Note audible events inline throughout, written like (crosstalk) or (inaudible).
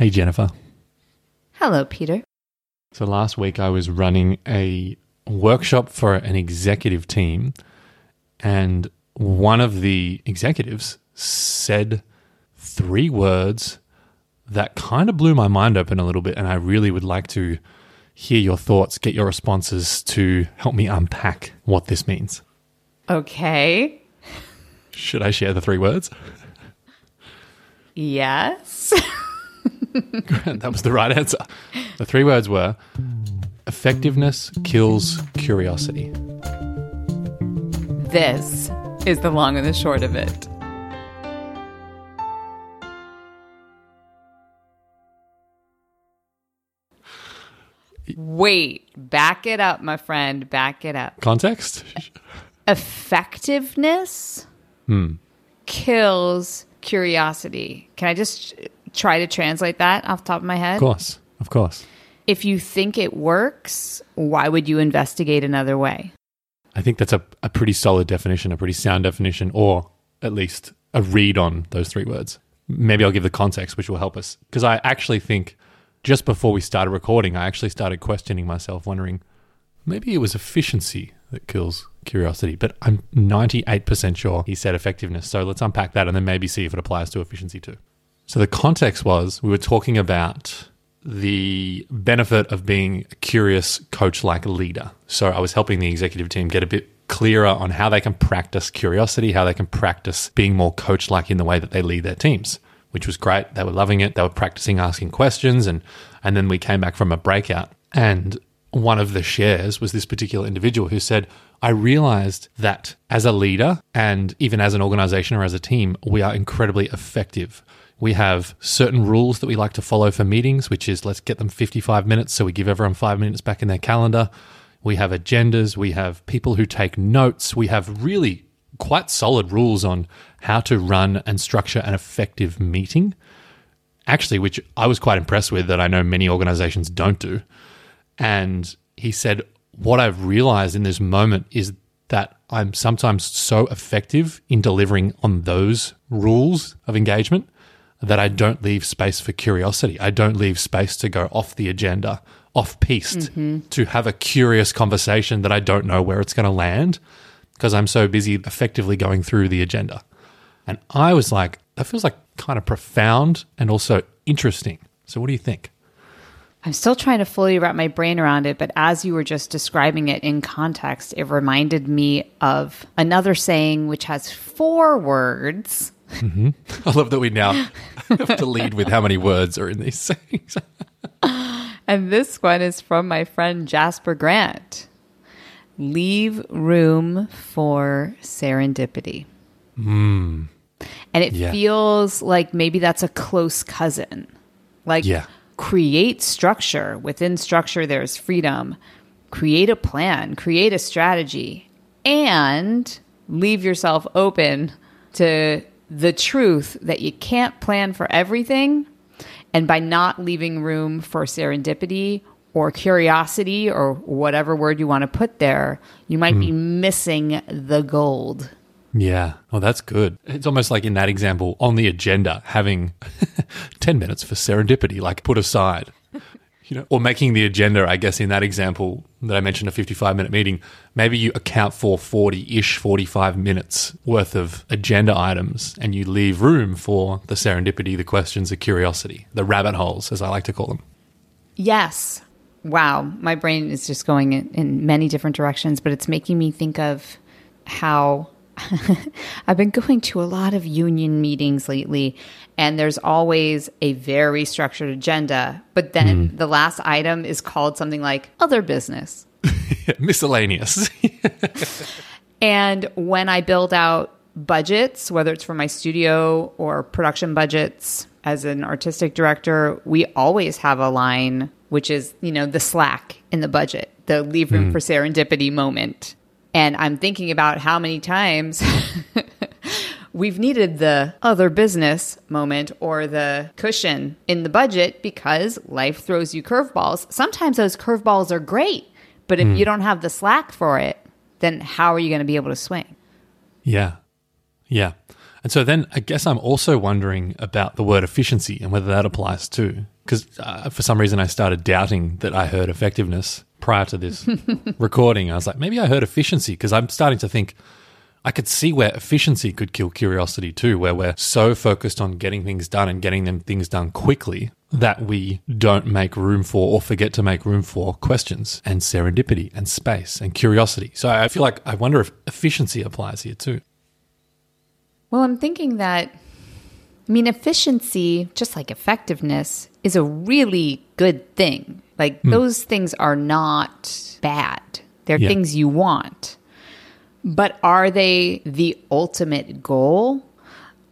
Hey, Jennifer. Hello, Peter. So last week I was running a workshop for an executive team, and one of the executives said three words that kind of blew my mind open a little bit. And I really would like to hear your thoughts, get your responses to help me unpack what this means. Okay. Should I share the three words? Yes. (laughs) (laughs) that was the right answer. The three words were effectiveness kills curiosity. this is the long and the short of it. Wait, back it up, my friend. Back it up. Context? Effectiveness hmm. kills curiosity. Can I just try to translate that off the top of my head? Of course. Of course. If you think it works, why would you investigate another way? I think that's a, a pretty solid definition, a pretty sound definition, or at least a read on those three words. Maybe I'll give the context, which will help us. Because I actually think just before we started recording, I actually started questioning myself, wondering maybe it was efficiency that kills curiosity. But I'm 98% sure he said effectiveness. So let's unpack that and then maybe see if it applies to efficiency too. So the context was we were talking about the benefit of being a curious coach like leader. So I was helping the executive team get a bit clearer on how they can practice curiosity, how they can practice being more coach like in the way that they lead their teams, which was great. They were loving it. They were practicing asking questions and and then we came back from a breakout and one of the shares was this particular individual who said, I realized that as a leader and even as an organization or as a team, we are incredibly effective. We have certain rules that we like to follow for meetings, which is let's get them 55 minutes. So we give everyone five minutes back in their calendar. We have agendas. We have people who take notes. We have really quite solid rules on how to run and structure an effective meeting. Actually, which I was quite impressed with that I know many organizations don't do. And he said, What I've realized in this moment is that I'm sometimes so effective in delivering on those rules of engagement that I don't leave space for curiosity. I don't leave space to go off the agenda, off piste, mm-hmm. to have a curious conversation that I don't know where it's going to land because I'm so busy effectively going through the agenda. And I was like, that feels like kind of profound and also interesting. So, what do you think? I'm still trying to fully wrap my brain around it, but as you were just describing it in context, it reminded me of another saying which has four words. Mm-hmm. (laughs) I love that we now (laughs) have to lead with how many words are in these sayings. (laughs) And this one is from my friend Jasper Grant. Leave room for serendipity. Mm. And it Yeah. feels like maybe that's a close cousin. Like Yeah. create structure. Within structure, there's freedom. Create a plan, create a strategy, and leave yourself open to the truth that you can't plan for everything. And by not leaving room for serendipity or curiosity or whatever word you want to put there, you might be hmm. missing the gold. Yeah. Oh, that's good. It's almost like in that example on the agenda, having (laughs) 10 minutes for serendipity, like put aside. You know, or making the agenda, I guess, in that example that I mentioned, a 55 minute meeting, maybe you account for 40 ish, 45 minutes worth of agenda items and you leave room for the serendipity, the questions, the curiosity, the rabbit holes, as I like to call them. Yes. Wow. My brain is just going in, in many different directions, but it's making me think of how (laughs) I've been going to a lot of union meetings lately, and there's always a very structured agenda. But then hmm. the last item is called something like other business. (laughs) Miscellaneous. (laughs) And when I build out budgets, whether it's for my studio or production budgets as an artistic director, we always have a line which is, you know, the slack in the budget, the leave room hmm. for serendipity moment. And I'm thinking about how many times (laughs) we've needed the other business moment or the cushion in the budget because life throws you curveballs. Sometimes those curveballs are great, but if hmm. you don't have the slack for it, then how are you going to be able to swing? Yeah. Yeah. And so then I guess I'm also wondering about the word efficiency and whether that applies too. Because uh, for some reason I started doubting that I heard effectiveness prior to this (laughs) recording. I was like, maybe I heard efficiency because I'm starting to think I could see where efficiency could kill curiosity too, where we're so focused on getting things done and getting them things done quickly that we don't make room for or forget to make room for questions and serendipity and space and curiosity. So I feel like I wonder if efficiency applies here too. Well, I'm thinking that, I mean, efficiency, just like effectiveness, is a really good thing. Like, mm. those things are not bad, they're yeah. things you want. But are they the ultimate goal?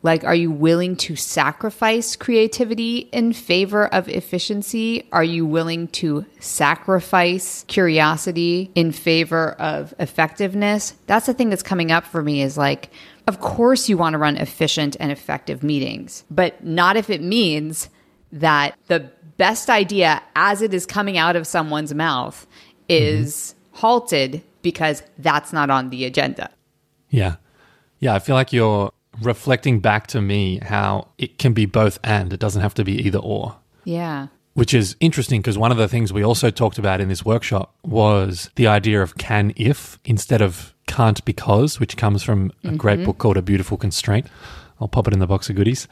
Like, are you willing to sacrifice creativity in favor of efficiency? Are you willing to sacrifice curiosity in favor of effectiveness? That's the thing that's coming up for me is like, of course, you want to run efficient and effective meetings, but not if it means that the best idea as it is coming out of someone's mouth is mm-hmm. halted because that's not on the agenda. Yeah. Yeah. I feel like you're reflecting back to me how it can be both and it doesn't have to be either or. Yeah. Which is interesting because one of the things we also talked about in this workshop was the idea of can if instead of can't because, which comes from a mm-hmm. great book called A Beautiful Constraint. I'll pop it in the box of goodies.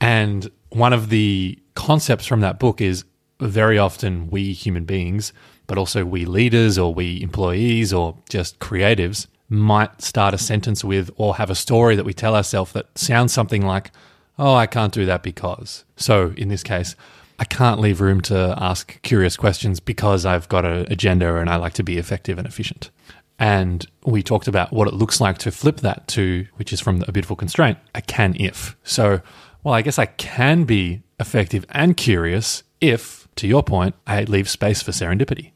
And one of the concepts from that book is very often we human beings, but also we leaders or we employees or just creatives might start a sentence with or have a story that we tell ourselves that sounds something like, oh, I can't do that because. So in this case, I can't leave room to ask curious questions because I've got an agenda and I like to be effective and efficient. And we talked about what it looks like to flip that to, which is from a beautiful constraint, a can if. So, well, I guess I can be effective and curious if, to your point, I leave space for serendipity.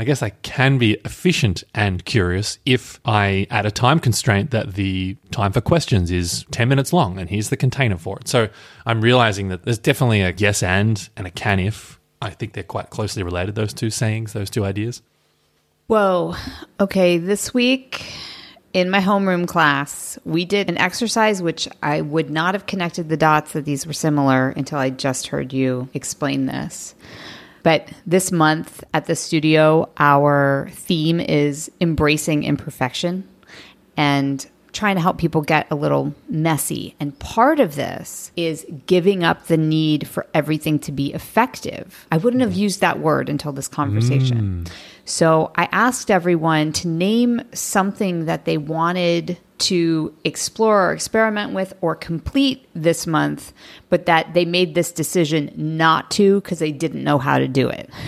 I guess I can be efficient and curious if I add a time constraint that the time for questions is 10 minutes long and here's the container for it. So I'm realizing that there's definitely a yes and and a can if. I think they're quite closely related, those two sayings, those two ideas. Whoa. Okay. This week in my homeroom class, we did an exercise which I would not have connected the dots that these were similar until I just heard you explain this. But this month at the studio, our theme is embracing imperfection. And trying to help people get a little messy. And part of this is giving up the need for everything to be effective. I wouldn't have used that word until this conversation. Mm. So I asked everyone to name something that they wanted to explore or experiment with or complete this month, but that they made this decision not to because they didn't know how to do it. (laughs)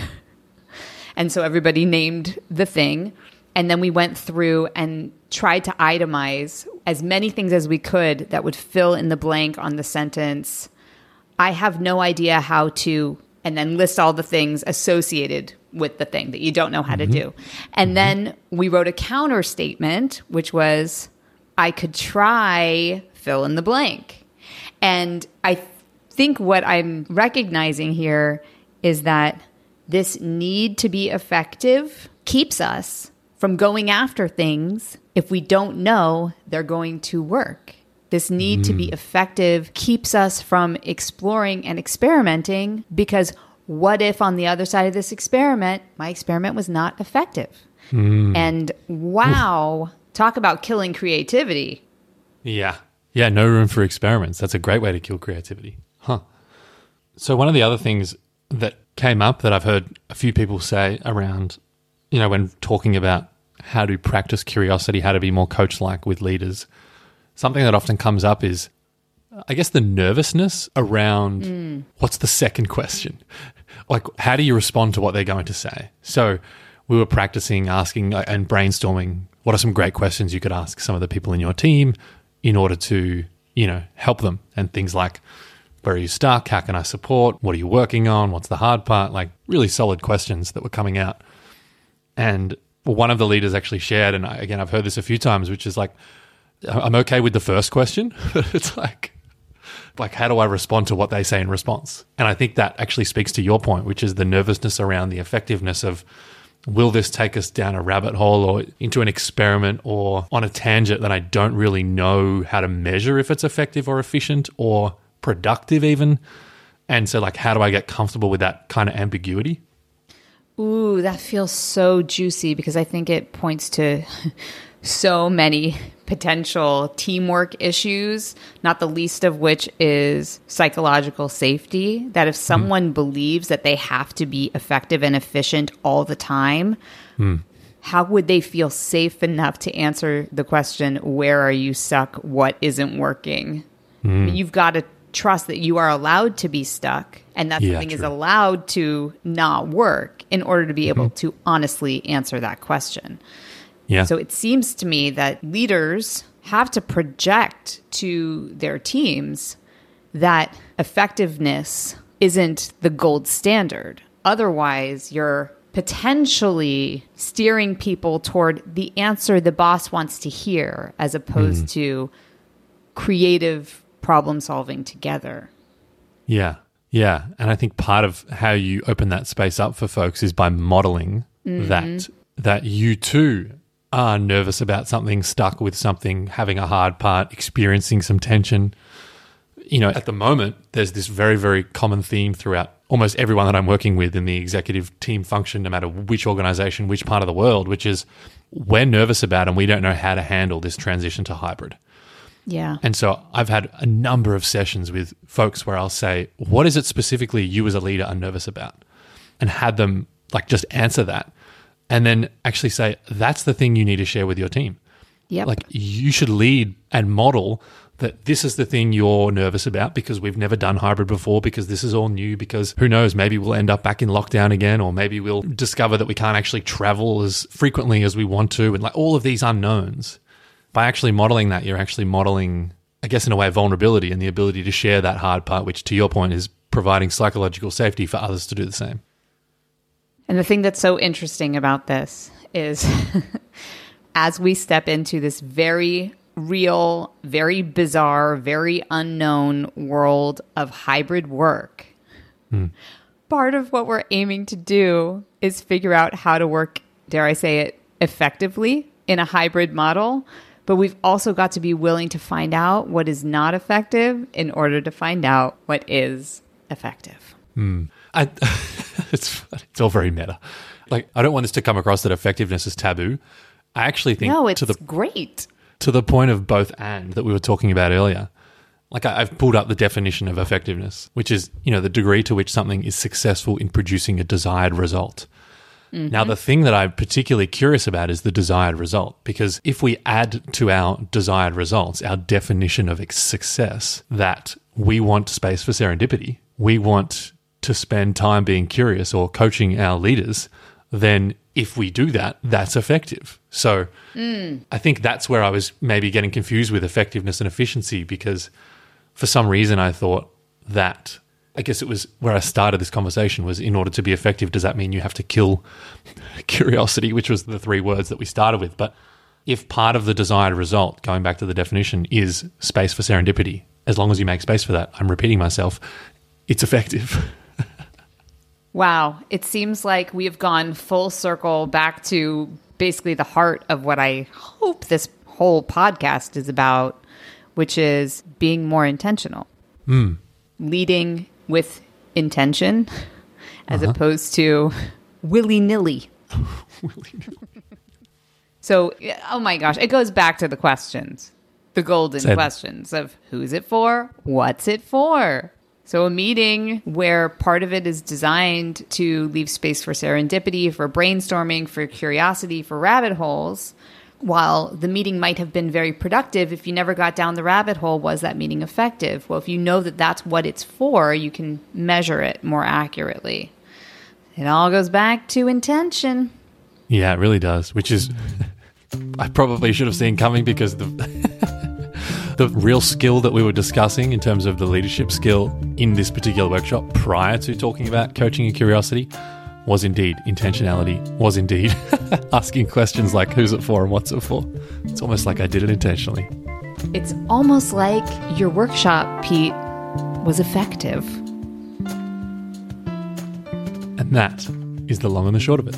And so everybody named the thing. And then we went through and tried to itemize as many things as we could that would fill in the blank on the sentence. I have no idea how to, and then list all the things associated with the thing that you don't know how mm-hmm. to do. And mm-hmm. then we wrote a counter statement, which was, I could try fill in the blank. And I think what I'm recognizing here is that this need to be effective keeps us from going after things if we don't know they're going to work. This need mm. to be mm. effective keeps us from exploring and experimenting because what if on the other side of this experiment, my experiment was not effective? Mm. And wow, (laughs) Talk about killing creativity. Yeah. Yeah, no room for experiments. That's a great way to kill creativity. Huh. So, one of the other things that came up that I've heard a few people say around, you know, when talking about how to practice curiosity, how to be more coach like with leaders, something that often comes up is, I guess, the nervousness around mm. what's the second question? (laughs) Like, how do you respond to what they're going to say? So, we were practicing asking uh, and brainstorming what are some great questions you could ask some of the people in your team in order to, you know, help them and things like where are you stuck? How can I support? What are you working on? What's the hard part? Like really solid questions that were coming out. And one of the leaders actually shared, and again, I've heard this a few times, which is like, I'm okay with the first question. (laughs) it's like, like how do I respond to what they say in response? And I think that actually speaks to your point, which is the nervousness around the effectiveness of will this take us down a rabbit hole or into an experiment or on a tangent that I don't really know how to measure if it's effective or efficient or productive, even? And so, like, how do I get comfortable with that kind of ambiguity? Ooh, that feels so juicy because I think it points to (laughs) so many potential teamwork issues, not the least of which is psychological safety. That if someone mm. believes that they have to be effective and efficient all the time, mm. how would they feel safe enough to answer the question, Where are you stuck? What isn't working? Mm. You've got to trust that you are allowed to be stuck and that yeah, something true. is allowed to not work in order to be able mm-hmm. to honestly answer that question. Yeah. So it seems to me that leaders have to project to their teams that effectiveness isn't the gold standard. Otherwise, you're potentially steering people toward the answer the boss wants to hear as opposed mm. to creative problem solving together. Yeah. Yeah. And I think part of how you open that space up for folks is by modeling mm-hmm. that that you too are nervous about something, stuck with something, having a hard part, experiencing some tension. You know, at the moment, there's this very, very common theme throughout almost everyone that I'm working with in the executive team function, no matter which organization, which part of the world, which is we're nervous about and we don't know how to handle this transition to hybrid. Yeah. And so I've had a number of sessions with folks where I'll say, What is it specifically you as a leader are nervous about? And had them like just answer that and then actually say that's the thing you need to share with your team. Yeah. Like you should lead and model that this is the thing you're nervous about because we've never done hybrid before because this is all new because who knows maybe we'll end up back in lockdown again or maybe we'll discover that we can't actually travel as frequently as we want to and like all of these unknowns by actually modeling that you're actually modeling I guess in a way vulnerability and the ability to share that hard part which to your point is providing psychological safety for others to do the same. And the thing that's so interesting about this is (laughs) as we step into this very real, very bizarre, very unknown world of hybrid work, mm. part of what we're aiming to do is figure out how to work, dare I say it, effectively in a hybrid model. But we've also got to be willing to find out what is not effective in order to find out what is effective. Mm. I, (laughs) it's it's all very meta. Like I don't want this to come across that effectiveness is taboo. I actually think no, it's to the great to the point of both and that we were talking about earlier. Like I, I've pulled up the definition of effectiveness, which is you know the degree to which something is successful in producing a desired result. Mm-hmm. Now, the thing that I'm particularly curious about is the desired result, because if we add to our desired results our definition of success, that we want space for serendipity, we want to spend time being curious or coaching our leaders, then if we do that, that's effective. So mm. I think that's where I was maybe getting confused with effectiveness and efficiency because for some reason I thought that I guess it was where I started this conversation was in order to be effective, does that mean you have to kill (laughs) curiosity, which was the three words that we started with? But if part of the desired result, going back to the definition, is space for serendipity, as long as you make space for that, I'm repeating myself, it's effective. (laughs) Wow. It seems like we have gone full circle back to basically the heart of what I hope this whole podcast is about, which is being more intentional. Mm. Leading with intention as uh-huh. opposed to willy nilly. (laughs) so, oh my gosh, it goes back to the questions, the golden Said. questions of who's it for? What's it for? So, a meeting where part of it is designed to leave space for serendipity, for brainstorming, for curiosity, for rabbit holes. While the meeting might have been very productive, if you never got down the rabbit hole, was that meeting effective? Well, if you know that that's what it's for, you can measure it more accurately. It all goes back to intention. Yeah, it really does, which is, I probably should have seen coming because the. (laughs) the real skill that we were discussing in terms of the leadership skill in this particular workshop prior to talking about coaching and curiosity was indeed intentionality, was indeed (laughs) asking questions like who's it for and what's it for. It's almost like I did it intentionally. It's almost like your workshop, Pete, was effective. And that is the long and the short of it.